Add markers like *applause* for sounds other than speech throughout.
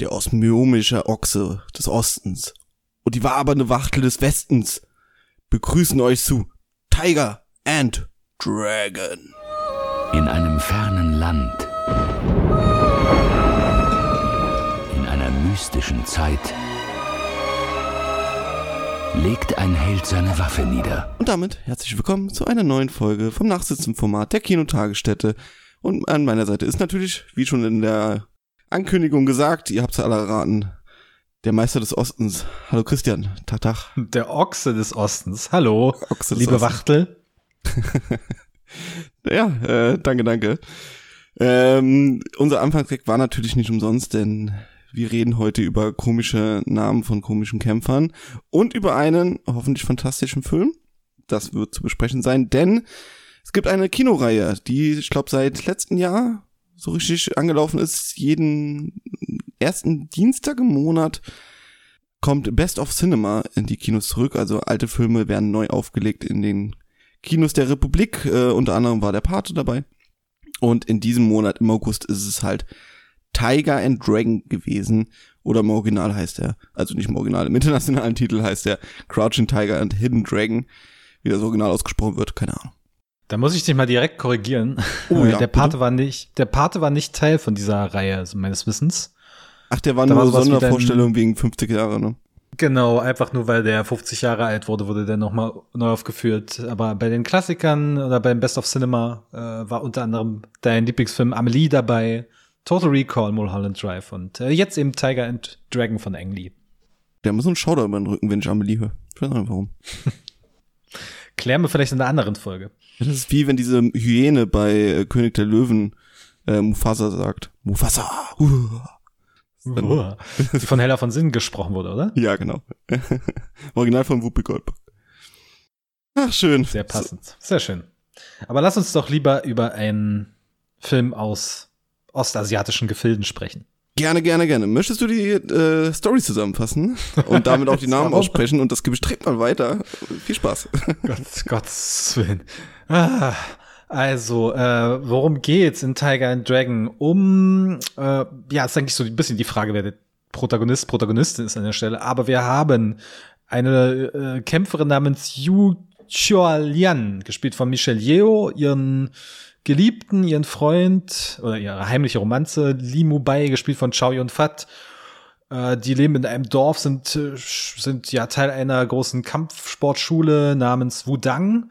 der osmiomische Ochse des Ostens und die wabernde Wachtel des Westens begrüßen euch zu Tiger and Dragon. In einem fernen Land, in einer mystischen Zeit, legt ein Held seine Waffe nieder. Und damit herzlich willkommen zu einer neuen Folge vom Nachsitzenformat der Kinotagesstätte. Und an meiner Seite ist natürlich, wie schon in der Ankündigung gesagt, ihr habt es alle erraten, der Meister des Ostens. Hallo Christian, Tag, Tag. Der Ochse des Ostens. Hallo, Ochse des liebe Ostens. Wachtel. *laughs* Ja, äh, danke, danke. Ähm, unser Anfangsgag war natürlich nicht umsonst, denn wir reden heute über komische Namen von komischen Kämpfern und über einen hoffentlich fantastischen Film. Das wird zu besprechen sein, denn es gibt eine Kinoreihe, die, ich glaube, seit letztem Jahr so richtig angelaufen ist. Jeden ersten Dienstag im Monat kommt Best of Cinema in die Kinos zurück. Also alte Filme werden neu aufgelegt in den Kinos der Republik. Äh, unter anderem war der Pate dabei. Und in diesem Monat im August ist es halt Tiger and Dragon gewesen. Oder im Original heißt er, also nicht im Original, im internationalen Titel heißt er Crouching Tiger and Hidden Dragon. Wie das Original ausgesprochen wird, keine Ahnung. Da muss ich dich mal direkt korrigieren. Oh ja, der Pate bitte. war nicht, der Pate war nicht Teil von dieser Reihe, also meines Wissens. Ach, der war Da nur war Sondervorstellung wegen 50 Jahre, ne? Genau, einfach nur weil der 50 Jahre alt wurde, wurde der nochmal neu aufgeführt. Aber bei den Klassikern oder beim Best of Cinema äh, war unter anderem dein Lieblingsfilm Amelie dabei, Total Recall, Mulholland Drive und äh, jetzt eben Tiger and Dragon von Ang Lee. Der muss so einen Schauder über den Rücken, wenn ich Amelie höre. Ich weiß nicht warum. *laughs* Klären wir vielleicht in einer anderen Folge. Das ist wie wenn diese Hyäne bei äh, König der Löwen äh, Mufasa sagt. Mufasa. *laughs* Dann- Uah. Die von Hella von Sinn gesprochen wurde, oder? Ja, genau. *laughs* Original von Whoopi Goldberg. Ach, schön. Sehr passend. Sehr schön. Aber lass uns doch lieber über einen Film aus ostasiatischen Gefilden sprechen. Gerne, gerne, gerne. Möchtest du die äh, Story zusammenfassen *laughs* und damit auch die Namen aussprechen und das direkt mal weiter. Viel Spaß. *laughs* Gott, Gottes Willen. Ah, also, äh, worum geht's in Tiger and Dragon? Um, äh, ja, ist eigentlich so ein bisschen die Frage, wer der Protagonist, Protagonistin ist an der Stelle. Aber wir haben eine äh, Kämpferin namens Yu Chualian, gespielt von Michelle Yeoh, ihren Geliebten, ihren Freund oder ihre heimliche Romanze, Li Mubai, gespielt von Chow Yun Fat. Äh, die leben in einem Dorf, sind, äh, sind ja Teil einer großen Kampfsportschule namens Wudang,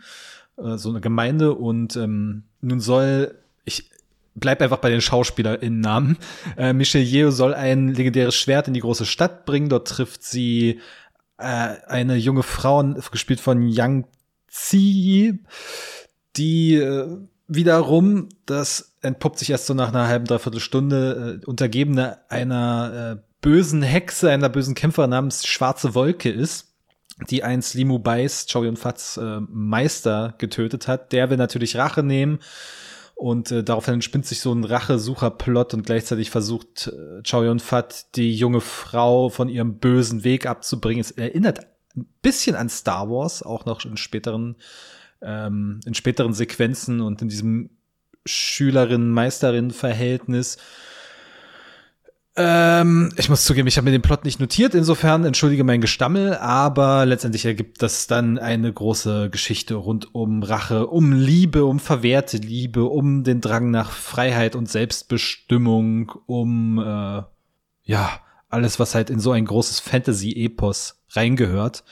äh, so eine Gemeinde. Und ähm, nun soll, ich bleib einfach bei den SchauspielerInnen-Namen, äh, Michelle Yeoh soll ein legendäres Schwert in die große Stadt bringen. Dort trifft sie äh, eine junge Frau, gespielt von Yang Zi, die äh, wiederum, das entpuppt sich erst so nach einer halben, dreiviertel Stunde, äh, Untergebene einer äh, bösen Hexe, einer bösen Kämpferin namens Schwarze Wolke ist, die einst Limu Bais, Chow Yun Fats äh, Meister getötet hat. Der will natürlich Rache nehmen und äh, daraufhin entspinnt sich so ein Rachesucherplot und gleichzeitig versucht äh, Chow Yun Fat die junge Frau von ihrem bösen Weg abzubringen. Es erinnert ein bisschen an Star Wars, auch noch in späteren ähm, in späteren Sequenzen und in diesem Schülerin-Meisterin-Verhältnis. Ähm, ich muss zugeben, ich habe mir den Plot nicht notiert, insofern entschuldige mein Gestammel, aber letztendlich ergibt das dann eine große Geschichte rund um Rache, um Liebe, um verwehrte Liebe, um den Drang nach Freiheit und Selbstbestimmung, um äh, ja, alles, was halt in so ein großes Fantasy-Epos reingehört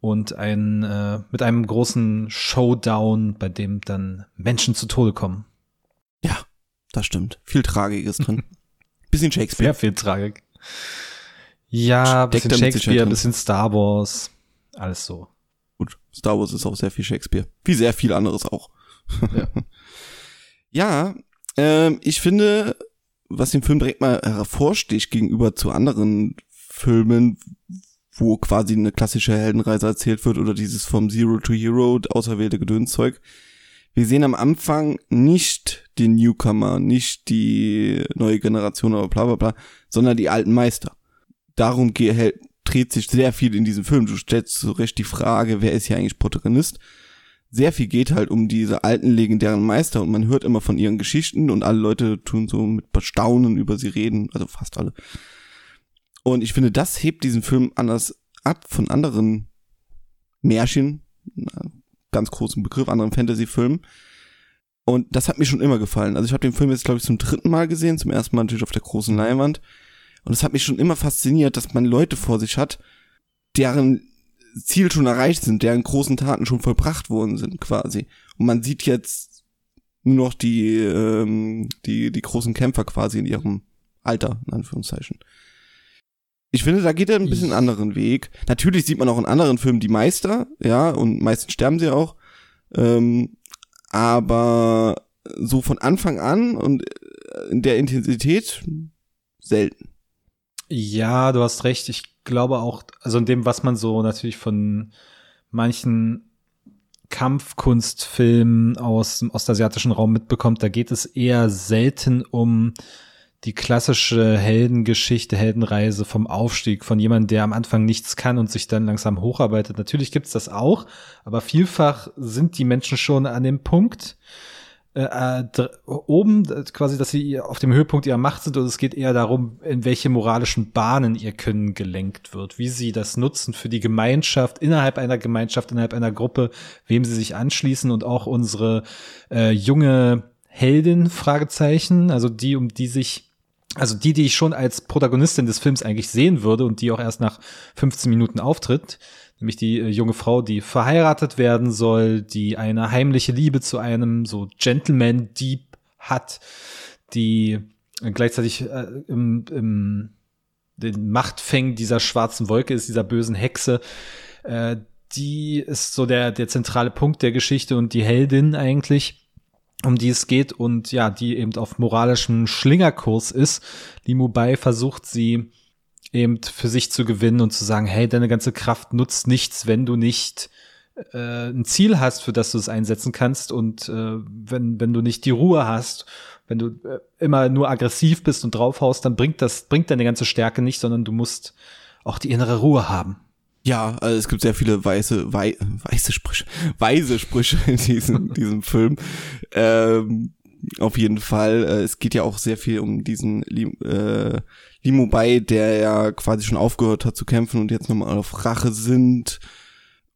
und ein äh, mit einem großen Showdown, bei dem dann Menschen zu Tode kommen. Ja, das stimmt. Viel Tragiges drin. *laughs* Bisschen Shakespeare. Sehr viel Tragik. Ja, Steckt bisschen Shakespeare, bisschen Star Wars, alles so. Gut, Star Wars ist auch sehr viel Shakespeare. Wie sehr viel anderes auch. Ja. *laughs* ja, ähm, ich finde, was den Film direkt mal hervorsticht gegenüber zu anderen Filmen, wo quasi eine klassische Heldenreise erzählt wird oder dieses vom Zero to Hero auserwählte Gedönszeug. Wir sehen am Anfang nicht den Newcomer, nicht die neue Generation oder bla bla bla, sondern die alten Meister. Darum ge- hält- dreht sich sehr viel in diesem Film. Du stellst zu Recht die Frage, wer ist hier eigentlich Protagonist? Sehr viel geht halt um diese alten legendären Meister und man hört immer von ihren Geschichten und alle Leute tun so mit Bestaunen über sie reden, also fast alle. Und ich finde, das hebt diesen Film anders ab von anderen Märchen, ganz großen Begriff, anderen Fantasy-Filmen. Und das hat mir schon immer gefallen. Also ich habe den Film jetzt, glaube ich, zum dritten Mal gesehen, zum ersten Mal natürlich auf der großen Leinwand. Und es hat mich schon immer fasziniert, dass man Leute vor sich hat, deren Ziel schon erreicht sind, deren großen Taten schon vollbracht worden sind, quasi. Und man sieht jetzt nur noch die, ähm, die, die großen Kämpfer quasi in ihrem Alter, in Anführungszeichen. Ich finde, da geht er ein bisschen anderen Weg. Natürlich sieht man auch in anderen Filmen die Meister, ja, und meistens sterben sie auch. Ähm, aber so von Anfang an und äh, in der Intensität selten. Ja, du hast recht. Ich glaube auch, also in dem, was man so natürlich von manchen Kampfkunstfilmen aus dem ostasiatischen Raum mitbekommt, da geht es eher selten um die klassische Heldengeschichte, Heldenreise vom Aufstieg von jemandem, der am Anfang nichts kann und sich dann langsam hocharbeitet. Natürlich gibt's das auch, aber vielfach sind die Menschen schon an dem Punkt, äh, äh oben quasi, dass sie auf dem Höhepunkt ihrer Macht sind und es geht eher darum, in welche moralischen Bahnen ihr Können gelenkt wird, wie sie das nutzen für die Gemeinschaft, innerhalb einer Gemeinschaft, innerhalb einer Gruppe, wem sie sich anschließen und auch unsere äh, junge Heldin, Fragezeichen, also die, um die sich also die, die ich schon als Protagonistin des Films eigentlich sehen würde und die auch erst nach 15 Minuten auftritt, nämlich die äh, junge Frau, die verheiratet werden soll, die eine heimliche Liebe zu einem so Gentleman-Dieb hat, die gleichzeitig äh, im, im den Machtfängen dieser schwarzen Wolke ist, dieser bösen Hexe. Äh, die ist so der, der zentrale Punkt der Geschichte und die Heldin eigentlich um die es geht und ja, die eben auf moralischem Schlingerkurs ist. Limo Bai versucht sie eben für sich zu gewinnen und zu sagen, hey, deine ganze Kraft nutzt nichts, wenn du nicht äh, ein Ziel hast, für das du es einsetzen kannst und äh, wenn, wenn du nicht die Ruhe hast, wenn du äh, immer nur aggressiv bist und draufhaust, dann bringt das, bringt deine ganze Stärke nicht, sondern du musst auch die innere Ruhe haben. Ja, also es gibt sehr viele weiße, wei weiße Sprüche, weise Sprüche in diesem, *laughs* diesem Film. Ähm, auf jeden Fall. Äh, es geht ja auch sehr viel um diesen äh, Limo Bai, der ja quasi schon aufgehört hat zu kämpfen und jetzt nochmal auf Rache sind.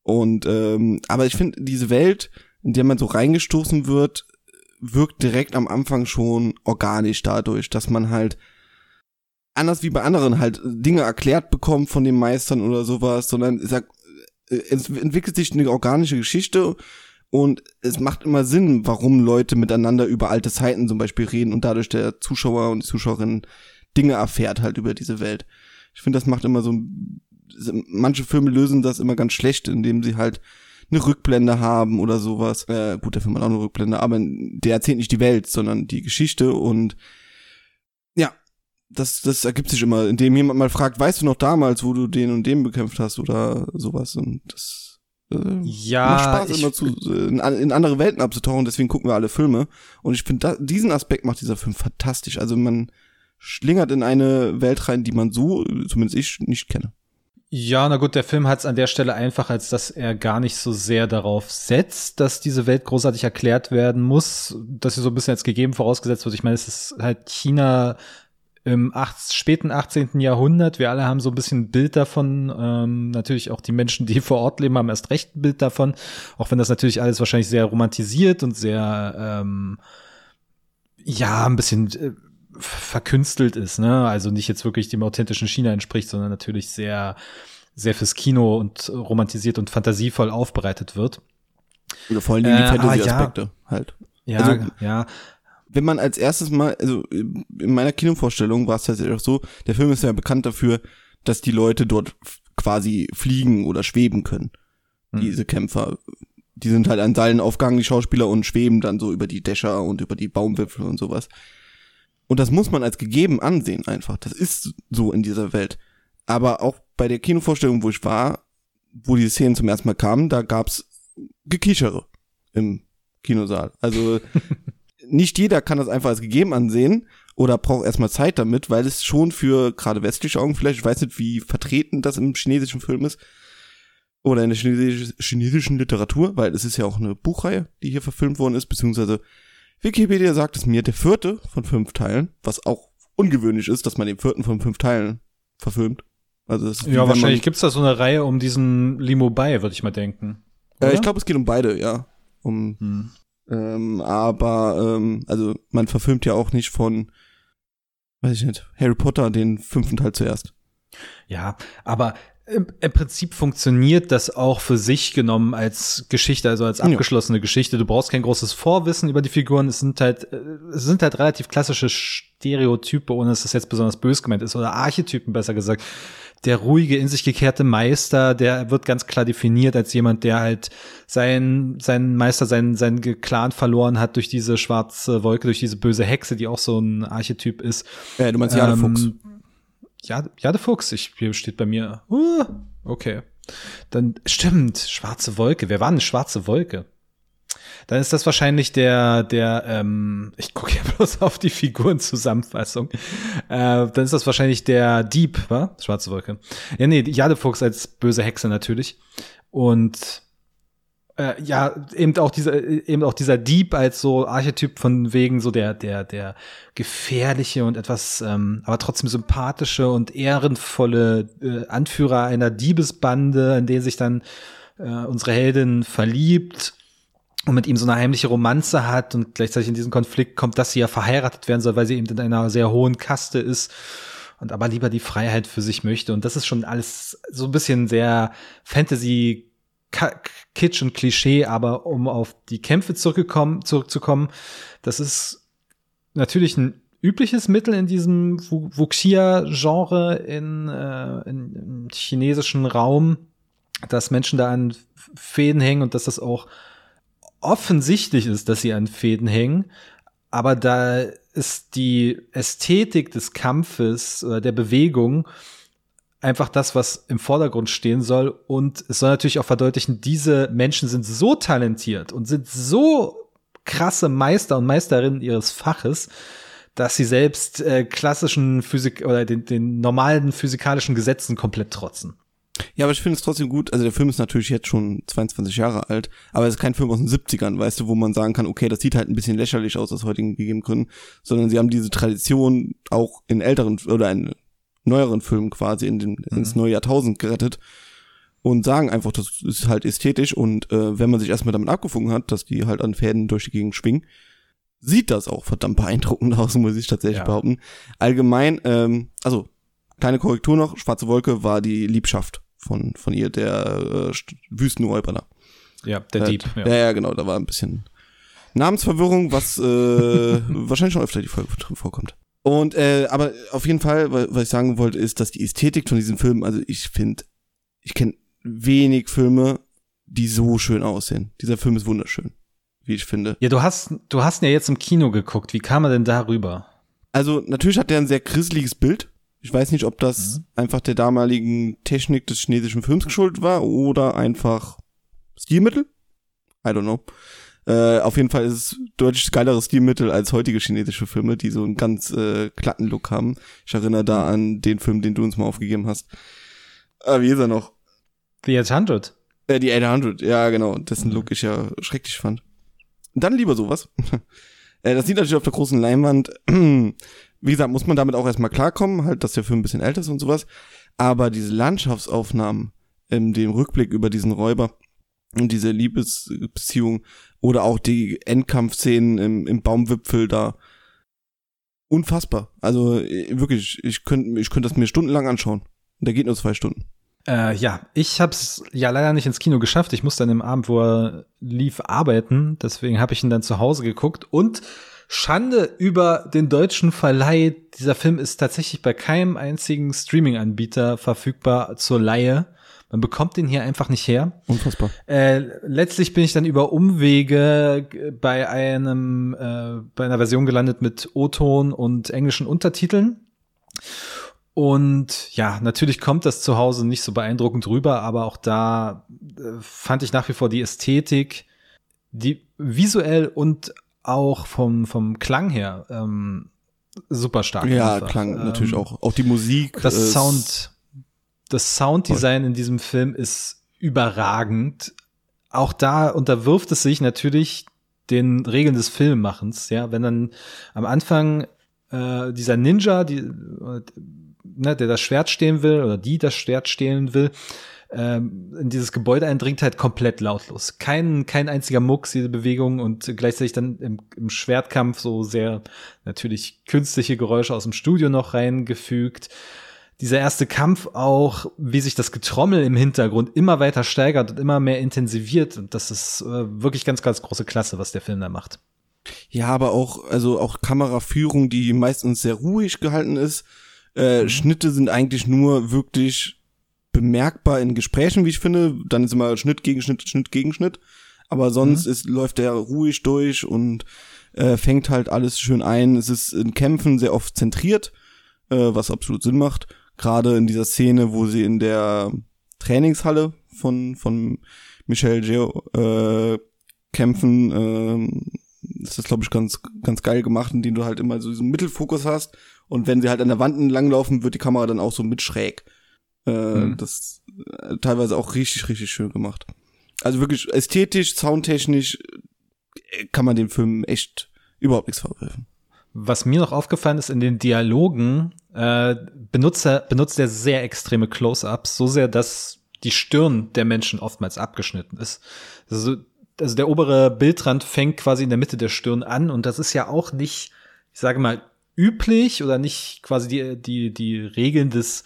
Und ähm, aber ich finde, diese Welt, in der man so reingestoßen wird, wirkt direkt am Anfang schon organisch dadurch, dass man halt anders wie bei anderen halt Dinge erklärt bekommt von den Meistern oder sowas, sondern sag, äh, es entwickelt sich eine organische Geschichte und es macht immer Sinn, warum Leute miteinander über alte Zeiten zum Beispiel reden und dadurch der Zuschauer und die Zuschauerin Dinge erfährt halt über diese Welt. Ich finde, das macht immer so, manche Filme lösen das immer ganz schlecht, indem sie halt eine Rückblende haben oder sowas. Äh, gut, der Film hat auch eine Rückblende, aber der erzählt nicht die Welt, sondern die Geschichte und das, das ergibt sich immer, indem jemand mal fragt, weißt du noch damals, wo du den und den bekämpft hast oder sowas und das äh, ja, macht Spaß immer zu, in, in, andere Welten abzutauchen, deswegen gucken wir alle Filme und ich finde, diesen Aspekt macht dieser Film fantastisch, also man schlingert in eine Welt rein, die man so, zumindest ich, nicht kenne. Ja, na gut, der Film hat es an der Stelle einfach, als dass er gar nicht so sehr darauf setzt, dass diese Welt großartig erklärt werden muss, dass sie so ein bisschen als gegeben vorausgesetzt wird. Ich meine, es ist halt China im acht, späten 18. Jahrhundert. Wir alle haben so ein bisschen ein Bild davon. Ähm, natürlich auch die Menschen, die *laughs* vor Ort leben, haben erst recht ein Bild davon. Auch wenn das natürlich alles wahrscheinlich sehr romantisiert und sehr, ähm, ja, ein bisschen äh, verkünstelt ist. Ne? Also nicht jetzt wirklich dem authentischen China entspricht, sondern natürlich sehr, sehr fürs Kino und romantisiert und fantasievoll aufbereitet wird. Oder vor allem die äh, Fantasy-Aspekte ja. halt. Ja, also, ja wenn man als erstes mal, also in meiner Kinovorstellung war es tatsächlich auch so, der Film ist ja bekannt dafür, dass die Leute dort quasi fliegen oder schweben können. Mhm. Diese Kämpfer. Die sind halt an Seilen aufgegangen, die Schauspieler, und schweben dann so über die Dächer und über die Baumwipfel und sowas. Und das muss man als gegeben ansehen einfach. Das ist so in dieser Welt. Aber auch bei der Kinovorstellung, wo ich war, wo die Szenen zum ersten Mal kamen, da gab's Gekichere im Kinosaal. Also *laughs* nicht jeder kann das einfach als gegeben ansehen oder braucht erstmal Zeit damit, weil es schon für gerade westliche Augen vielleicht, ich weiß nicht, wie vertreten das im chinesischen Film ist oder in der chinesischen Literatur, weil es ist ja auch eine Buchreihe, die hier verfilmt worden ist, beziehungsweise Wikipedia sagt es mir, der vierte von fünf Teilen, was auch ungewöhnlich ist, dass man den vierten von fünf Teilen verfilmt. Also das Ja, wahrscheinlich gibt's da so eine Reihe um diesen Limo bei, würde ich mal denken. äh, ich glaube, es geht um beide, ja. Um, Hm. Ähm, aber ähm, also man verfilmt ja auch nicht von, weiß ich nicht, Harry Potter den fünften Teil zuerst. Ja, aber im, im Prinzip funktioniert das auch für sich genommen als Geschichte, also als Ja. abgeschlossene Geschichte. Du brauchst kein großes Vorwissen über die Figuren. Es sind halt, äh, es sind halt relativ klassische Stereotype, ohne dass das jetzt besonders bös gemeint ist, oder Archetypen besser gesagt. Der ruhige, in sich gekehrte Meister, der wird ganz klar definiert als jemand, der halt seinen, seinen Meister, seinen, seinen Clan verloren hat durch diese schwarze Wolke, durch diese böse Hexe, die auch so ein Archetyp ist. Äh, du meinst Jade Fuchs. Ähm, Ja, Jade Fuchs, ich, hier steht bei mir. Uh, okay. Dann stimmt, schwarze Wolke. Wer war eine schwarze Wolke? Dann ist das wahrscheinlich der, der, ähm, ich gucke ja *laughs* bloß auf die Figurenzusammenfassung. Äh, dann ist das wahrscheinlich der Dieb, wa? Schwarze Wolke. Ja, nee, Jade Fuchs als böse Hexe natürlich. Und äh, ja, eben auch dieser, eben auch dieser Dieb als so Archetyp von wegen so der, der, der gefährliche und etwas, ähm, aber trotzdem sympathische und ehrenvolle äh, Anführer einer Diebesbande, in den sich dann äh, unsere Heldin verliebt und mit ihm so eine heimliche Romanze hat und gleichzeitig in diesen Konflikt kommt, dass sie ja verheiratet werden soll, weil sie eben in einer sehr hohen Kaste ist und aber lieber die Freiheit für sich möchte. Und das ist schon alles so ein bisschen sehr Fantasy Kitsch und Klischee, aber um auf die Kämpfe zurückgekommen, zurückzukommen, das ist natürlich ein übliches Mittel in diesem Wu- Wuxia-Genre in, äh, in, im chinesischen Raum, dass Menschen da an Fäden hängen und dass das auch offensichtlich ist, dass sie an Fäden hängen. Aber da ist die Ästhetik des Kampfes oder der Bewegung einfach das, was im Vordergrund stehen soll. Und es soll natürlich auch verdeutlichen, diese Menschen sind so talentiert und sind so krasse Meister und Meisterinnen ihres Faches, dass sie selbst äh, klassischen Physik oder den, den normalen physikalischen Gesetzen komplett trotzen. Ja, aber ich finde es trotzdem gut. Also der Film ist natürlich jetzt schon 22 Jahre alt, aber es ist kein Film aus den 70ern, weißt du, wo man sagen kann, okay, das sieht halt ein bisschen lächerlich aus aus heutigen gegebenen Gründen, sondern sie haben diese Tradition auch in älteren oder in neueren Filmen quasi in den, ins neue Jahrtausend gerettet und sagen einfach, das ist halt ästhetisch und äh, wenn man sich erstmal damit abgefunden hat, dass die halt an Fäden durch die Gegend schwingen, sieht das auch verdammt beeindruckend *laughs* aus, muss ich tatsächlich Ja. behaupten. Allgemein, ähm, also kleine Korrektur noch, Schwarze Wolke war die Liebschaft von, von ihr, der äh, St- Wüstenräuber. Ja, der Äh, Dieb. Ja. ja, genau, da war ein bisschen Namensverwirrung, was äh, *laughs* wahrscheinlich schon öfter die Folge vorkommt. Und äh, aber auf jeden Fall, wa- was ich sagen wollte, ist, dass die Ästhetik von diesem Film, also ich finde, ich kenne wenig Filme, die so schön aussehen. Dieser Film ist wunderschön, wie ich finde. Ja, du hast, du hast ihn ja jetzt im Kino geguckt. Wie kam er denn darüber? Also natürlich hat der ein sehr grisseliges Bild. Ich weiß nicht, ob das einfach der damaligen Technik des chinesischen Films geschuldet war oder einfach Stilmittel. I don't know. Äh, auf jeden Fall ist es deutlich geileres Stilmittel als heutige chinesische Filme, die so einen ganz äh, glatten Look haben. Ich erinnere da an den Film, den du uns mal aufgegeben hast. Ah, wie ist er noch? The 800. Äh, die 800, ja genau, dessen Look ich ja schrecklich fand. Dann lieber sowas. *laughs* äh, das sieht natürlich auf der großen Leinwand. *clears throat* Wie gesagt, muss man damit auch erstmal klarkommen, halt, dass der Film ein bisschen älter ist und sowas. Aber diese Landschaftsaufnahmen, in dem Rückblick über diesen Räuber und diese Liebesbeziehung oder auch die Endkampfszenen im, im Baumwipfel da. Unfassbar. Also äh, wirklich, ich könnte ich könnte das mir stundenlang anschauen. Der geht nur zwei Stunden. Äh, ja, ich hab's ja leider nicht ins Kino geschafft. Ich musste an dem Abend, wo er lief, arbeiten. Deswegen habe ich ihn dann zu Hause geguckt. Und Schande über den deutschen Verleih. Dieser Film ist tatsächlich bei keinem einzigen Streaming-Anbieter verfügbar zur Leihe. Man bekommt den hier einfach nicht her. Unfassbar. Äh, letztlich bin ich dann über Umwege bei einem äh, bei einer Version gelandet mit O-Ton und englischen Untertiteln. Und ja, natürlich kommt das zu Hause nicht so beeindruckend rüber, aber auch da äh, fand ich nach wie vor die Ästhetik, die visuell und auch vom vom Klang her ähm, super stark. Ja, einfach. klang Ähm, natürlich auch. Auch die Musik. das Sound, das Sounddesign in diesem Film ist überragend. Auch da unterwirft es sich natürlich den Regeln des Filmmachens. Ja, wenn dann am Anfang äh, dieser Ninja, die, äh, ne, der das Schwert stehlen will oder die das Schwert stehlen will, ähm, in dieses Gebäude eindringt, halt komplett lautlos. Kein, kein einziger Mucks, diese Bewegung und gleichzeitig dann im, im Schwertkampf so sehr natürlich künstliche Geräusche aus dem Studio noch reingefügt dieser erste Kampf auch, wie sich das Getrommel im Hintergrund immer weiter steigert und immer mehr intensiviert. Und das ist äh, wirklich ganz, ganz große Klasse, was der Film da macht. Ja, aber auch, also auch Kameraführung, die meistens sehr ruhig gehalten ist. Äh, mhm. Schnitte sind eigentlich nur wirklich bemerkbar in Gesprächen, wie ich finde. Dann ist immer Schnitt gegen Schnitt, Schnitt gegen Schnitt. Aber sonst mhm. ist, läuft der ruhig durch und äh, fängt halt alles schön ein. Es ist in Kämpfen sehr oft zentriert, äh, was absolut Sinn macht gerade in dieser Szene, wo sie in der Trainingshalle von, von Michel Geo äh, kämpfen, äh, ist das, glaube ich, ganz, ganz geil gemacht, indem du halt immer so diesen Mittelfokus hast und wenn sie halt an der Wand langlaufen, wird die Kamera dann auch so mit schräg. Äh, mhm. Das äh, teilweise auch richtig, richtig schön gemacht. Also wirklich ästhetisch, soundtechnisch äh, kann man dem Film echt überhaupt nichts vorwerfen. Was mir noch aufgefallen ist in den Dialogen, äh, benutzt, er, benutzt er sehr extreme Close-ups, so sehr, dass die Stirn der Menschen oftmals abgeschnitten ist. Also, also der obere Bildrand fängt quasi in der Mitte der Stirn an und das ist ja auch nicht, ich sage mal, üblich oder nicht quasi die, die, die Regeln des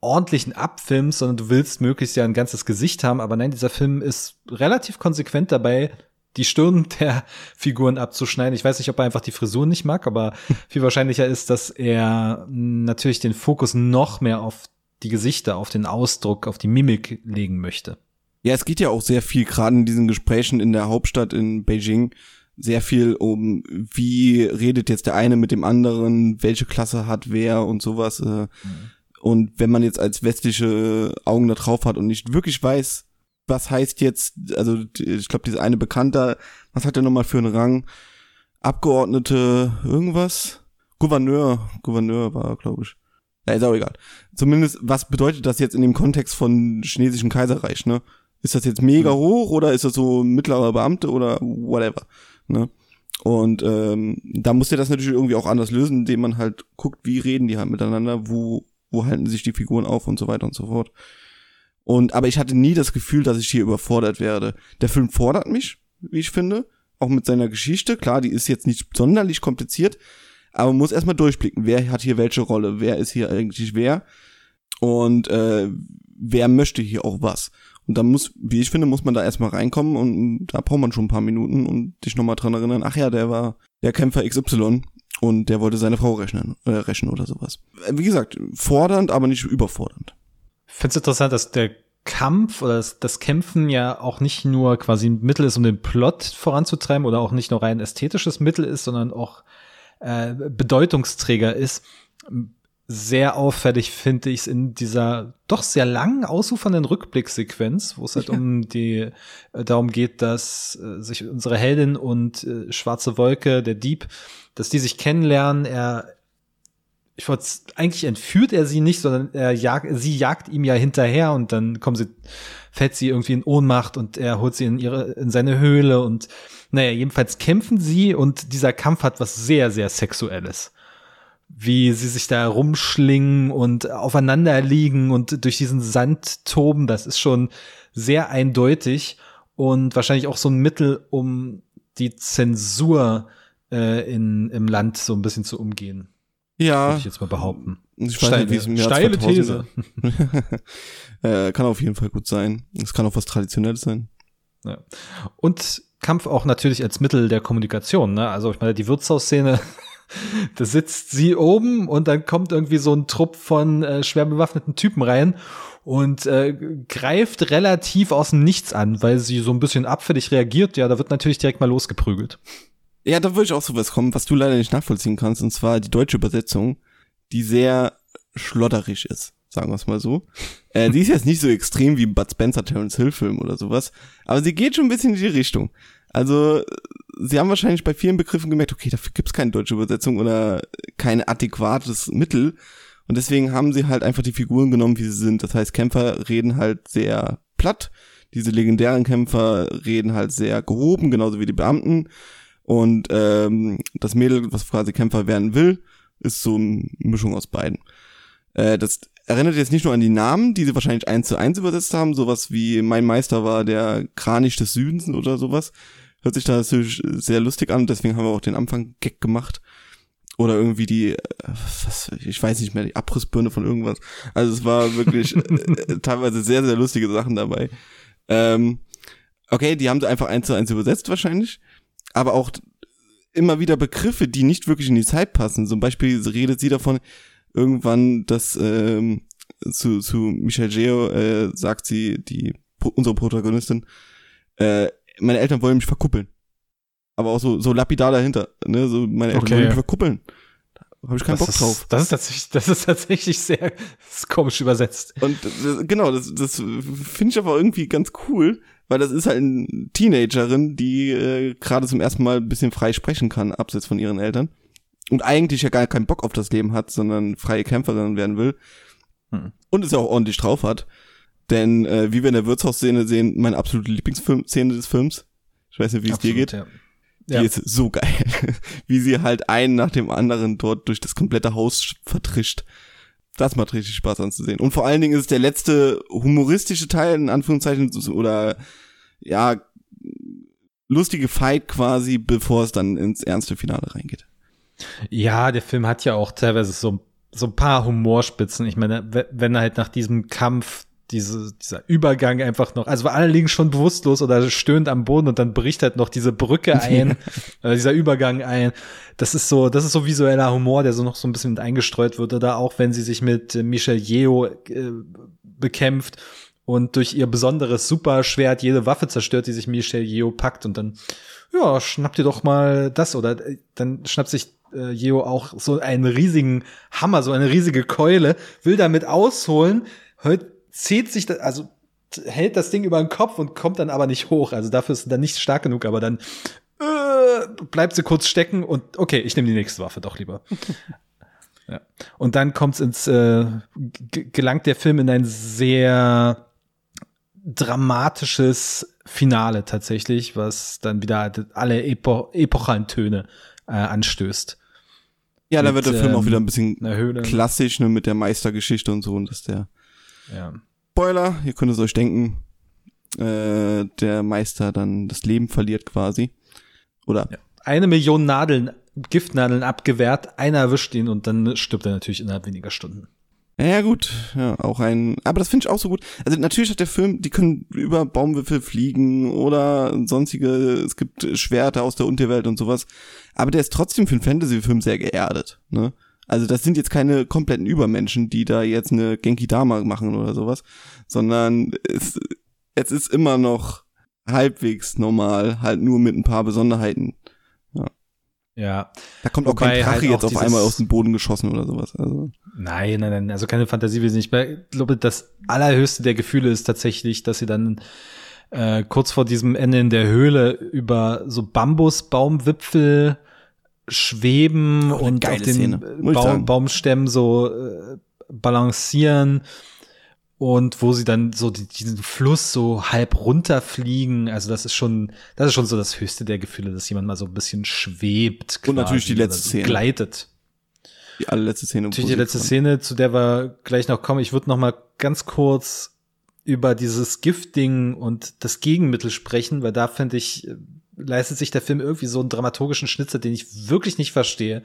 ordentlichen Abfilms, sondern du willst möglichst ja ein ganzes Gesicht haben, aber nein, dieser Film ist relativ konsequent dabei, die Stirn *laughs* der Figuren abzuschneiden. Ich weiß nicht, ob er einfach die Frisur nicht mag, aber *laughs* viel wahrscheinlicher ist, dass er natürlich den Fokus noch mehr auf die Gesichter, auf den Ausdruck, auf die Mimik legen möchte. Ja, es geht ja auch sehr viel, gerade in diesen Gesprächen in der Hauptstadt in Beijing, sehr viel um, wie redet jetzt der eine mit dem anderen, welche Klasse hat wer und sowas. Äh. Mhm. Und wenn man jetzt als westliche Augen da drauf hat und nicht wirklich weiß, was heißt jetzt, also ich glaube, diese eine Bekannter, was hat der nochmal für einen Rang? Abgeordnete irgendwas? Gouverneur, Gouverneur war, glaube ich. Ja, ist auch egal. Zumindest, was bedeutet das jetzt in dem Kontext von chinesischen Kaiserreich, ne? Ist das jetzt mega hoch oder ist das so mittlerer Beamte oder whatever, ne? Und ähm, da muss er das natürlich irgendwie auch anders lösen, indem man halt guckt, wie reden die halt miteinander, wo, wo halten sich die Figuren auf und so weiter und so fort. Und, aber ich hatte nie das Gefühl, dass ich hier überfordert werde. Der Film fordert mich, wie ich finde, auch mit seiner Geschichte. Klar, die ist jetzt nicht sonderlich kompliziert, aber man muss erstmal durchblicken, wer hat hier welche Rolle, wer ist hier eigentlich wer und äh, wer möchte hier auch was. Und da muss, wie ich finde, muss man da erstmal reinkommen und da braucht man schon ein paar Minuten und dich nochmal dran erinnern, ach ja, der war der Kämpfer XY und der wollte seine Frau rechnen, äh, rächen oder sowas. Wie gesagt, fordernd, aber nicht überfordernd finde es interessant, dass der Kampf oder das, das, Kämpfen ja auch nicht nur quasi ein Mittel ist, um den Plot voranzutreiben oder auch nicht nur rein ästhetisches Mittel ist, sondern auch äh, Bedeutungsträger ist. Sehr auffällig finde ich es in dieser doch sehr langen, ausufernden Rückblicksequenz, wo es halt ja. um die äh, darum geht, dass äh, sich unsere Heldin und äh, Schwarze Wolke, der Dieb, dass die sich kennenlernen. Er ich wollte eigentlich entführt er sie nicht, sondern er jagt, sie jagt ihm ja hinterher und dann kommen sie, fällt sie irgendwie in Ohnmacht und er holt sie in ihre, in seine Höhle und naja, jedenfalls kämpfen sie und dieser Kampf hat was sehr, sehr Sexuelles. Wie sie sich da rumschlingen und aufeinander liegen und durch diesen Sand toben, das ist schon sehr eindeutig und wahrscheinlich auch so ein Mittel, um die Zensur äh, in, im Land so ein bisschen zu umgehen. Ja. Würde ich jetzt mal behaupten. Ich nicht, es im Jahr steile These. *laughs* äh, kann auf jeden Fall gut sein. Es kann auch was Traditionelles sein. Ja. Und Kampf auch natürlich als Mittel der Kommunikation. Ne? Also ich meine, die Wirtshausszene, da sitzt sie oben und dann kommt irgendwie so ein Trupp von äh, schwer bewaffneten Typen rein und äh, greift relativ aus dem Nichts an, weil sie so ein bisschen abfällig reagiert. Ja, da wird natürlich direkt mal losgeprügelt. Ja, da würde ich auch sowas kommen, was du leider nicht nachvollziehen kannst, und zwar die deutsche Übersetzung, die sehr schlotterig ist, sagen wir es mal so. *laughs* Äh, die ist jetzt nicht so extrem wie Bud Spencer Terence Hill Film oder sowas, aber sie geht schon ein bisschen in die Richtung. Also, sie haben wahrscheinlich bei vielen Begriffen gemerkt, okay, dafür gibt's keine deutsche Übersetzung oder kein adäquates Mittel. Und deswegen haben sie halt einfach die Figuren genommen, wie sie sind. Das heißt, Kämpfer reden halt sehr platt. Diese legendären Kämpfer reden halt sehr gehoben, genauso wie die Beamten. Und ähm, das Mädel, was quasi Kämpfer werden will, ist so eine Mischung aus beiden. Äh, das erinnert jetzt nicht nur an die Namen, die sie wahrscheinlich eins zu eins übersetzt haben, sowas wie mein Meister war der Kranich des Südens oder sowas. Hört sich da natürlich sehr lustig an, deswegen haben wir auch den Anfang Gag gemacht. Oder irgendwie die, äh, was, ich weiß nicht mehr, die Abrissbirne von irgendwas. Also es war wirklich *laughs* äh, teilweise sehr, sehr lustige Sachen dabei. Ähm, okay, die haben sie einfach eins zu eins übersetzt wahrscheinlich, aber auch immer wieder Begriffe, die nicht wirklich in die Zeit passen. Zum Beispiel redet sie davon, irgendwann, dass ähm, zu, zu Michelle Geo äh, sagt sie, die unsere Protagonistin, äh, meine Eltern wollen mich verkuppeln. Aber auch so, so lapidar dahinter, ne? So, meine Eltern Okay. wollen mich verkuppeln. Da habe ich keinen das Bock ist, drauf. Das ist tatsächlich, das ist tatsächlich sehr ist komisch übersetzt. Und das, genau, das, das finde ich aber irgendwie ganz cool, weil das ist halt eine Teenagerin, die äh, gerade zum ersten Mal ein bisschen frei sprechen kann, abseits von ihren Eltern. Und eigentlich ja gar keinen Bock auf das Leben hat, sondern freie Kämpferin werden will. Hm. Und es ja auch ordentlich drauf hat. Denn äh, wie wir in der Wirtshausszene sehen, meine absolute Lieblingsszene des Films. Ich weiß nicht, wie es dir geht. Ja. Die Ja. ist so geil. *laughs* Wie sie halt einen nach dem anderen dort durch das komplette Haus vertrischt. Das macht richtig Spaß anzusehen. Und vor allen Dingen ist es der letzte humoristische Teil, in Anführungszeichen, oder ja, lustige Fight quasi, bevor es dann ins ernste Finale reingeht. Ja, der Film hat ja auch teilweise so, so ein paar Humorspitzen. Ich meine, we- wenn halt nach diesem Kampf diese, dieser Übergang einfach noch, also alle liegen schon bewusstlos oder stöhnt am Boden und dann bricht halt noch diese Brücke *laughs* ein, äh, dieser Übergang ein. Das ist so, das ist so visueller Humor, der so noch so ein bisschen mit eingestreut wird. Oder auch wenn sie sich mit äh, Michelle Yeo äh, bekämpft und durch ihr besonderes Superschwert jede Waffe zerstört, die sich Michelle Yeo packt und dann, ja, schnappt ihr doch mal das oder äh, dann schnappt sich äh, Yeo auch so einen riesigen Hammer, so eine riesige Keule, will damit ausholen, hört, zieht sich, da, also hält das Ding über den Kopf und kommt dann aber nicht hoch. Also dafür ist dann nicht stark genug, aber dann äh, bleibt sie kurz stecken und okay, ich nehme die nächste Waffe doch lieber. *laughs* ja. Und dann kommt's ins, äh, gelangt der Film in ein sehr dramatisches Finale tatsächlich, was dann wieder alle Epo epochalen Töne äh, anstößt. Ja, da wird der Film auch ähm, wieder ein bisschen klassisch, ne, mit der Meistergeschichte und so, und dass der Ja. Spoiler, ihr könnt es euch denken, äh, der Meister dann das Leben verliert quasi. Oder Ja. Eine Million Nadeln, Giftnadeln abgewehrt, einer erwischt ihn und dann stirbt er natürlich innerhalb weniger Stunden. Ja, gut. Ja, auch ein. Aber das finde ich auch so gut. Also natürlich hat der Film, die können über Baumwipfel fliegen oder sonstige, es gibt Schwerter aus der Unterwelt und sowas. Aber der ist trotzdem für einen Fantasy-Film sehr geerdet, ne? Also das sind jetzt keine kompletten Übermenschen, die da jetzt eine Genki Dama machen oder sowas, sondern es, es ist immer noch halbwegs normal, halt nur mit ein paar Besonderheiten. Ja. Da kommt auch Wobei kein Drache halt jetzt auf einmal aus dem Boden geschossen oder sowas. Also. Nein, nein, nein, also keine Fantasie will ich nicht. Ich glaube, das allerhöchste der Gefühle ist tatsächlich, dass sie dann äh, kurz vor diesem Ende in der Höhle über so Bambusbaumwipfel schweben eine und auf den sagen. Baumstämmen so äh, balancieren und wo sie dann so die, diesen Fluss so halb runterfliegen. Also das ist schon, das ist schon so das höchste der Gefühle, dass jemand mal so ein bisschen schwebt. Und natürlich die quasi letzte Szene. Gleitet. Die allerletzte Szene. Natürlich die letzte Szene, zu der wir gleich noch kommen. Ich würde noch mal ganz kurz über dieses Giftding und das Gegenmittel sprechen, weil da finde ich, äh, leistet sich der Film irgendwie so einen dramaturgischen Schnitzer, den ich wirklich nicht verstehe.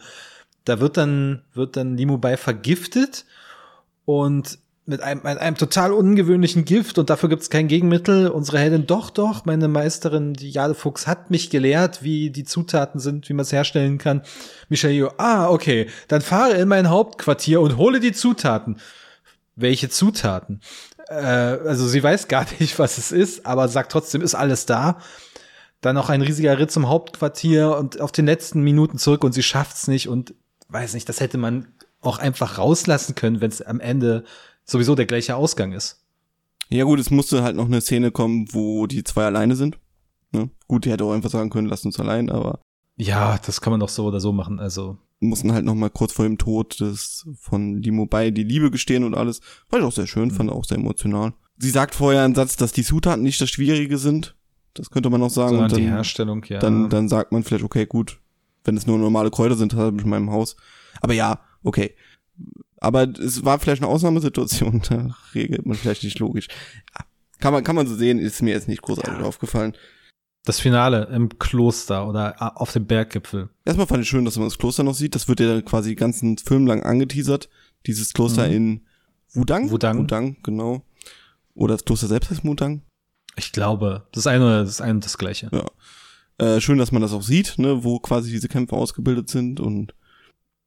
Da wird dann, wird dann Limo Bai vergiftet und mit einem, mit einem total ungewöhnlichen Gift und dafür gibt es kein Gegenmittel. Unsere Heldin, doch, doch, meine Meisterin, die Jade Fuchs, hat mich gelehrt, wie die Zutaten sind, wie man es herstellen kann. Michael, ah, okay, dann fahre in mein Hauptquartier und hole die Zutaten. Welche Zutaten? Äh, also sie weiß gar *laughs* nicht, was es ist, aber sagt trotzdem, ist alles da. Dann noch ein riesiger Ritt zum Hauptquartier und auf den letzten Minuten zurück und sie schafft's nicht und weiß nicht, das hätte man auch einfach rauslassen können, wenn es am Ende sowieso der gleiche Ausgang ist. Ja gut, es musste halt noch eine Szene kommen, wo die zwei alleine sind. Ne? Gut, die hätte auch einfach sagen können, lasst uns allein, aber Ja, das kann man doch so oder so machen. Also mussten halt noch mal kurz vor dem Tod des von Limo bei die Liebe gestehen und alles. Fand ich auch sehr schön, fand auch sehr emotional. Sie sagt vorher einen Satz, dass die Zutaten nicht das Schwierige sind. Das könnte man noch sagen. sondern und die dann, Herstellung, ja. dann, dann sagt man vielleicht, okay, gut, wenn es nur normale Kräuter sind, habe ich in meinem Haus. Aber ja, okay. Aber es war vielleicht eine Ausnahmesituation, *laughs* da regelt man vielleicht nicht logisch. Kann man, kann man so sehen, ist mir jetzt nicht großartig Ja. aufgefallen. Das Finale im Kloster oder äh, auf dem Berggipfel. Erstmal fand ich schön, dass man das Kloster noch sieht. Das wird ja dann quasi den ganzen Film lang angeteasert. Dieses Kloster Mhm. in Wudang. Wudang. Wudang, genau. Oder das Kloster selbst heißt Wudang. Ich glaube, das eine oder das eine und das gleiche. Ja. Äh, schön, dass man das auch sieht, ne, wo quasi diese Kämpfe ausgebildet sind und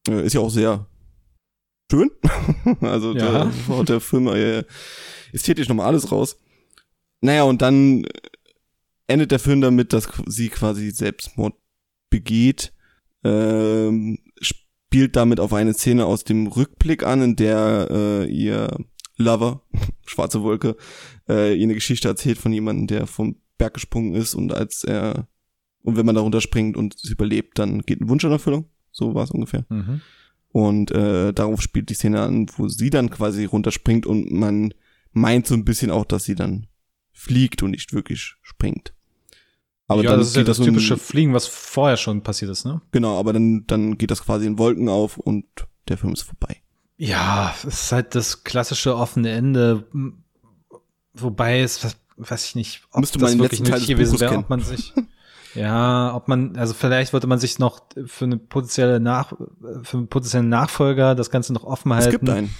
äh, ist ja auch sehr schön. *laughs* also Ja. da haut der Film äh, ästhetisch nochmal alles raus. Naja, und dann endet der Film damit, dass sie quasi Selbstmord begeht, ähm, spielt damit auf eine Szene aus dem Rückblick an, in der äh, ihr Lover, *laughs* schwarze Wolke, äh, ihr eine Geschichte erzählt von jemandem, der vom Berg gesprungen ist und als er und wenn man da runterspringt und es überlebt, dann geht ein Wunsch in Erfüllung. So war es ungefähr. Mhm. Und äh, darauf spielt die Szene an, wo sie dann quasi runterspringt und man meint so ein bisschen auch, dass sie dann fliegt und nicht wirklich springt. Aber ja, dann das ist ja das in- typische Fliegen, was vorher schon passiert ist, ne? Genau, aber dann, dann geht das quasi in Wolken auf und der Film ist vorbei. Ja, es ist halt das klassische offene Ende, wobei es, weiß ich nicht, ob Müsste letzten Teil des Buches wäre, ob man sich, *laughs* ja, ob man, also vielleicht wollte man sich noch für eine potenzielle Nach, für einen potenziellen Nachfolger das Ganze noch offen halten. Es gibt einen.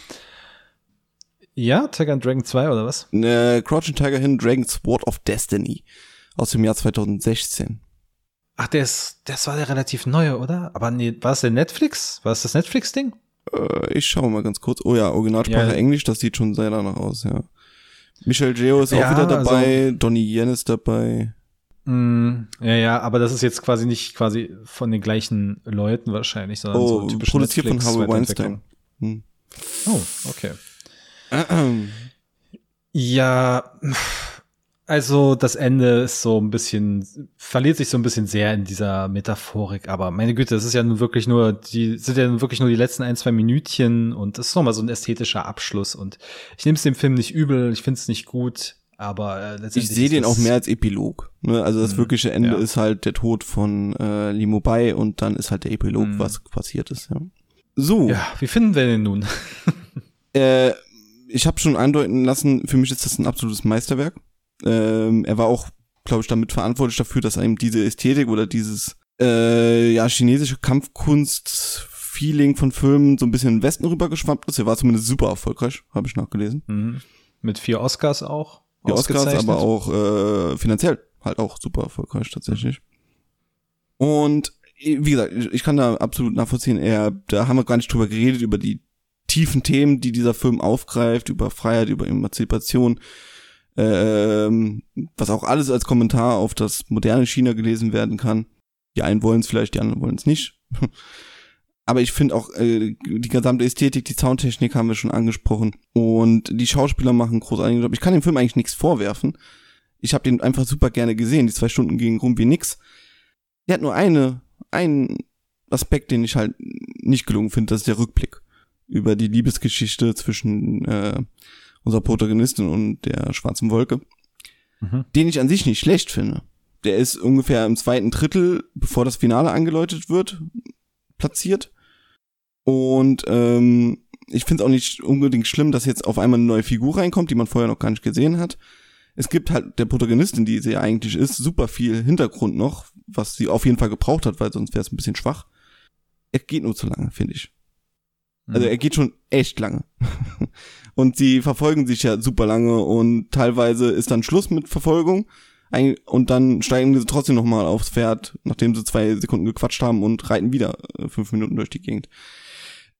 Ja, Tiger and Dragon 2 oder was? Äh, Crouching Tiger Hidden Dragon Sword of Destiny aus dem Jahr 2016. Ach, der ist, das war der relativ neue, oder? Aber nee, war es der Netflix? War es das Netflix-Ding? Äh, ich schaue mal ganz kurz. Oh ja, Originalsprache Ja. Englisch, das sieht schon sehr danach aus, ja. Michel Geo ist Ja, auch wieder dabei, also- Donnie Yen ist dabei. Mm, ja, ja, aber das ist jetzt quasi nicht quasi von den gleichen Leuten wahrscheinlich, sondern Oh, so typisch produziert von Harvey. Weinstein. Hm. Oh, okay. Ja, also das Ende ist so ein bisschen, verliert sich so ein bisschen sehr in dieser Metaphorik, aber meine Güte, das ist ja nun wirklich nur, die sind ja nun wirklich nur die letzten ein, zwei Minütchen und das ist nochmal so ein ästhetischer Abschluss und ich nehme es dem Film nicht übel, ich finde es nicht gut, aber äh, letztendlich Ich sehe den auch mehr als Epilog. Ne? Also das Mhm, wirkliche Ende ja. ist halt der Tod von äh, Limo Bai und dann ist halt der Epilog, Mhm. was passiert ist. Ja. So, Ja, wie finden wir den nun? äh, ich habe schon andeuten lassen, für mich ist das ein absolutes Meisterwerk. Ähm, er war auch, glaube ich, damit verantwortlich dafür, dass einem diese Ästhetik oder dieses äh, ja chinesische Kampfkunst-Feeling von Filmen so ein bisschen in den Westen rübergeschwappt ist. Er war zumindest super erfolgreich, habe ich nachgelesen. Mhm. Mit vier Oscars auch. Die Oscars, aber auch äh, finanziell halt auch super erfolgreich tatsächlich. Und äh, wie gesagt, ich ich kann da absolut nachvollziehen, er, da haben wir gar nicht drüber geredet, über die tiefen Themen, die dieser Film aufgreift, über Freiheit, über Emanzipation, ähm, was auch alles als Kommentar auf das moderne China gelesen werden kann. Die einen wollen es vielleicht, die anderen wollen es nicht. *laughs* Aber ich finde auch äh, die gesamte Ästhetik, die Soundtechnik haben wir schon angesprochen und die Schauspieler machen großartigen Job. Ich kann dem Film eigentlich nichts vorwerfen. Ich habe den einfach super gerne gesehen. Die zwei Stunden gingen rum wie nix. Der hat nur eine, einen Aspekt, den ich halt nicht gelungen finde, das ist der Rückblick über die Liebesgeschichte zwischen äh, unserer Protagonistin und der schwarzen Wolke, Mhm. den ich an sich nicht schlecht finde. Der ist ungefähr im zweiten Drittel, bevor das Finale angeläutet wird, platziert. Und ähm, ich finde es auch nicht unbedingt schlimm, dass jetzt auf einmal eine neue Figur reinkommt, die man vorher noch gar nicht gesehen hat. Es gibt halt der Protagonistin, die sie ja eigentlich ist, super viel Hintergrund noch, was sie auf jeden Fall gebraucht hat, weil sonst wäre es ein bisschen schwach. Er geht nur zu lange, finde ich. Also Mhm. er geht schon echt lange. *laughs* und sie verfolgen sich ja super lange und teilweise ist dann Schluss mit Verfolgung und dann steigen sie trotzdem nochmal aufs Pferd, nachdem sie zwei Sekunden gequatscht haben und reiten wieder äh, fünf Minuten durch die Gegend.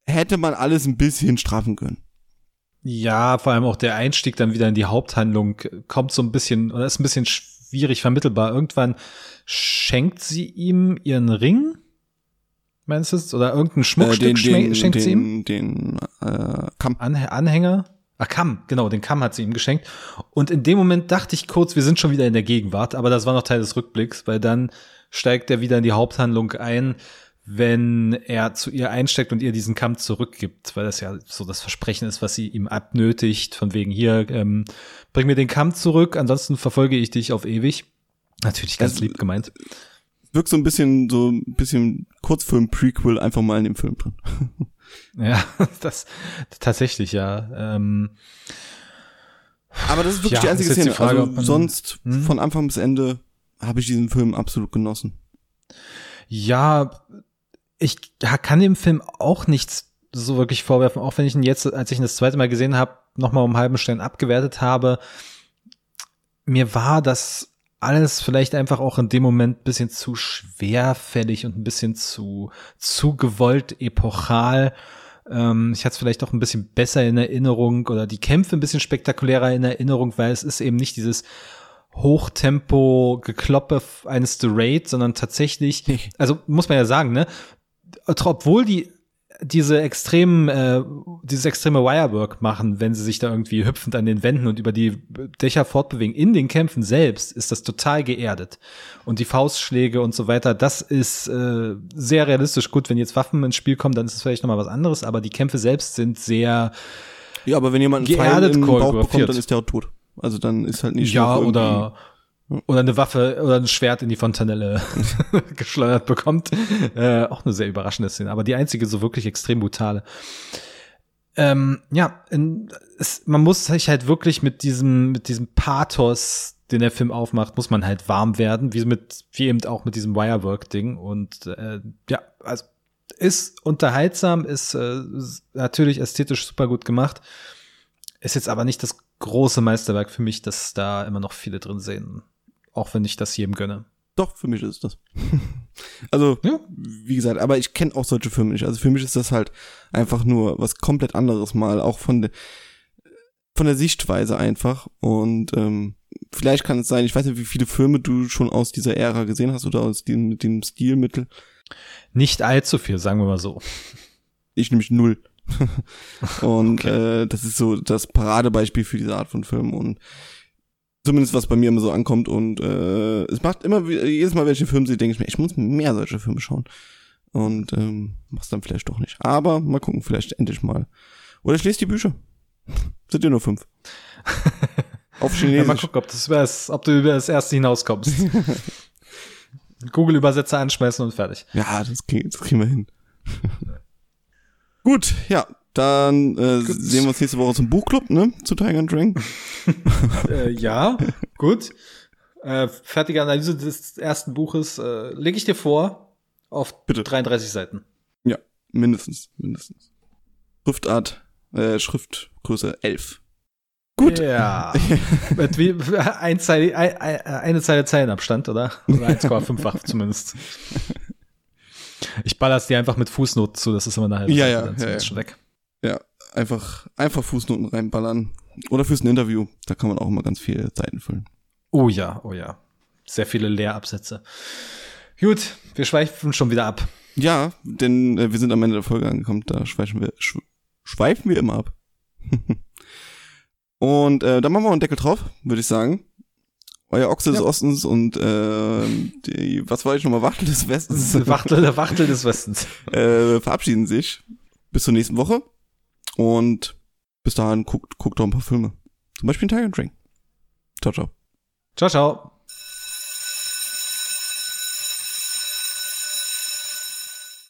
Hätte man alles ein bisschen straffen können. Ja, vor allem auch der Einstieg dann wieder in die Haupthandlung kommt so ein bisschen, oder ist ein bisschen schwierig vermittelbar. Irgendwann schenkt sie ihm ihren Ring, meinst du es? Oder irgendein Schmuckstück Äh, den, schme- den, schenkt sie ihm? den, den äh, Kamm. Anhä- Anhänger? Ah, Kamm, genau, den Kamm hat sie ihm geschenkt. Und in dem Moment dachte ich kurz, wir sind schon wieder in der Gegenwart, aber das war noch Teil des Rückblicks, weil dann steigt er wieder in die Haupthandlung ein, wenn er zu ihr einsteckt und ihr diesen Kamm zurückgibt, weil das ja so das Versprechen ist, was sie ihm abnötigt, von wegen hier, ähm, bring mir den Kamm zurück, ansonsten verfolge ich dich auf ewig. Natürlich ganz Also, lieb gemeint. Wirkt so ein bisschen, so ein bisschen Kurzfilm-Prequel einfach mal in dem Film drin. *laughs* Ja, *laughs* das tatsächlich, ja. Ähm, Aber das ist wirklich Ja, die einzige jetzt die Szene. Frage, also sonst Hm? von Anfang bis Ende habe ich diesen Film absolut genossen. Ja, ich kann dem Film auch nichts so wirklich vorwerfen, auch wenn ich ihn jetzt, als ich ihn das zweite Mal gesehen habe, nochmal um einen halben Stern abgewertet habe. Mir war das alles vielleicht einfach auch in dem Moment ein bisschen zu schwerfällig und ein bisschen zu, zu gewollt epochal. Ähm, ich hatte es vielleicht auch ein bisschen besser in Erinnerung oder die Kämpfe ein bisschen spektakulärer in Erinnerung, weil es ist eben nicht dieses Hochtempo-Gekloppe eines The Raid, sondern tatsächlich, *laughs* also muss man ja sagen, ne, obwohl die diese extremen, äh, dieses extreme Wirework machen, wenn sie sich da irgendwie hüpfend an den Wänden und über die Dächer fortbewegen. In den Kämpfen selbst ist das total geerdet. Und die Faustschläge und so weiter, das ist äh, sehr realistisch. Gut, wenn jetzt Waffen ins Spiel kommen, dann ist es vielleicht nochmal was anderes, aber die Kämpfe selbst sind sehr, Ja, aber wenn jemand einen Pfeil in den Bauch bekommt, dann ist der auch tot. Also dann ist halt nicht ja, oder, oder eine Waffe oder ein Schwert in die Fontanelle *laughs* geschleudert bekommt. Äh, auch eine sehr überraschende Szene, aber die einzige so wirklich extrem brutale. Ähm, ja, in, es, man muss sich halt wirklich mit diesem, mit diesem Pathos, den der Film aufmacht, muss man halt warm werden, wie mit, wie eben auch mit diesem Wirework-Ding. Und äh, ja, also ist unterhaltsam, ist äh, natürlich ästhetisch super gut gemacht. Ist jetzt aber nicht das große Meisterwerk für mich, dass da immer noch viele drin sehen. Auch wenn ich das jedem gönne. Doch, für mich ist das. *laughs* also, Ja. wie gesagt, aber ich kenne auch solche Filme nicht. Also für mich ist das halt einfach nur was komplett anderes mal, auch von der von der Sichtweise einfach. Und ähm, vielleicht kann es sein, ich weiß nicht, wie viele Filme du schon aus dieser Ära gesehen hast oder aus dem, mit dem Stilmittel. Nicht allzu viel, sagen wir mal so. Ich nämlich null. *laughs* und äh, das ist so das Paradebeispiel für diese Art von Film und zumindest was bei mir immer so ankommt und äh, es macht immer jedes Mal, wenn ich den Film sehe, denke ich mir, ich muss mehr solche Filme schauen und ähm, mach's dann vielleicht doch nicht. Aber mal gucken, vielleicht endlich mal. Oder ich lese die Bücher. *laughs* Sind ja nur fünf. *laughs* Auf Ja, mal Chinesisch. gucken, ob, das ob du über das erste hinauskommst. *laughs* Google-Übersetzer anschmeißen und fertig. Ja, das, krieg, das kriegen wir hin. Gut, ja, dann äh, sehen wir uns nächste Woche zum Buchclub, ne? Zu Tiger and Dragon. *laughs* äh, ja, gut. Äh, fertige Analyse des ersten Buches äh, lege ich dir vor auf Bitte. 33 Seiten. Ja, mindestens, mindestens. Schriftart, äh, Schriftgröße 11. Gut. Ja. *laughs* Mit wie, ein Zeile, ein, ein, eine Zeile Zeilenabstand, oder? Oder 1,5-fach *laughs* zumindest. Ich baller's dir einfach mit Fußnoten zu, das ist immer halbe Ja, ja, ja, zumindest ja. schon weg. Ja, einfach, einfach Fußnoten reinballern. Oder fürs ein Interview. Da kann man auch immer ganz viele Seiten füllen. Oh ja, oh ja. Sehr viele Leerabsätze. Gut, wir schweifen schon wieder ab. Ja, denn äh, wir sind am Ende der Folge angekommen. Da schweifen wir, sch schweifen wir immer ab. *laughs* und äh, dann machen wir einen Deckel drauf, würde ich sagen. Euer Ochse des Ja. Ostens und äh, die, was war ich nochmal, Wachtel des Westens Wachtel, der Wachtel des Westens. *laughs* äh, verabschieden sich. Bis zur nächsten Woche. Und bis dahin guckt, guckt doch ein paar Filme. Zum Beispiel Tiger Dragon. Ciao, ciao. Ciao, ciao.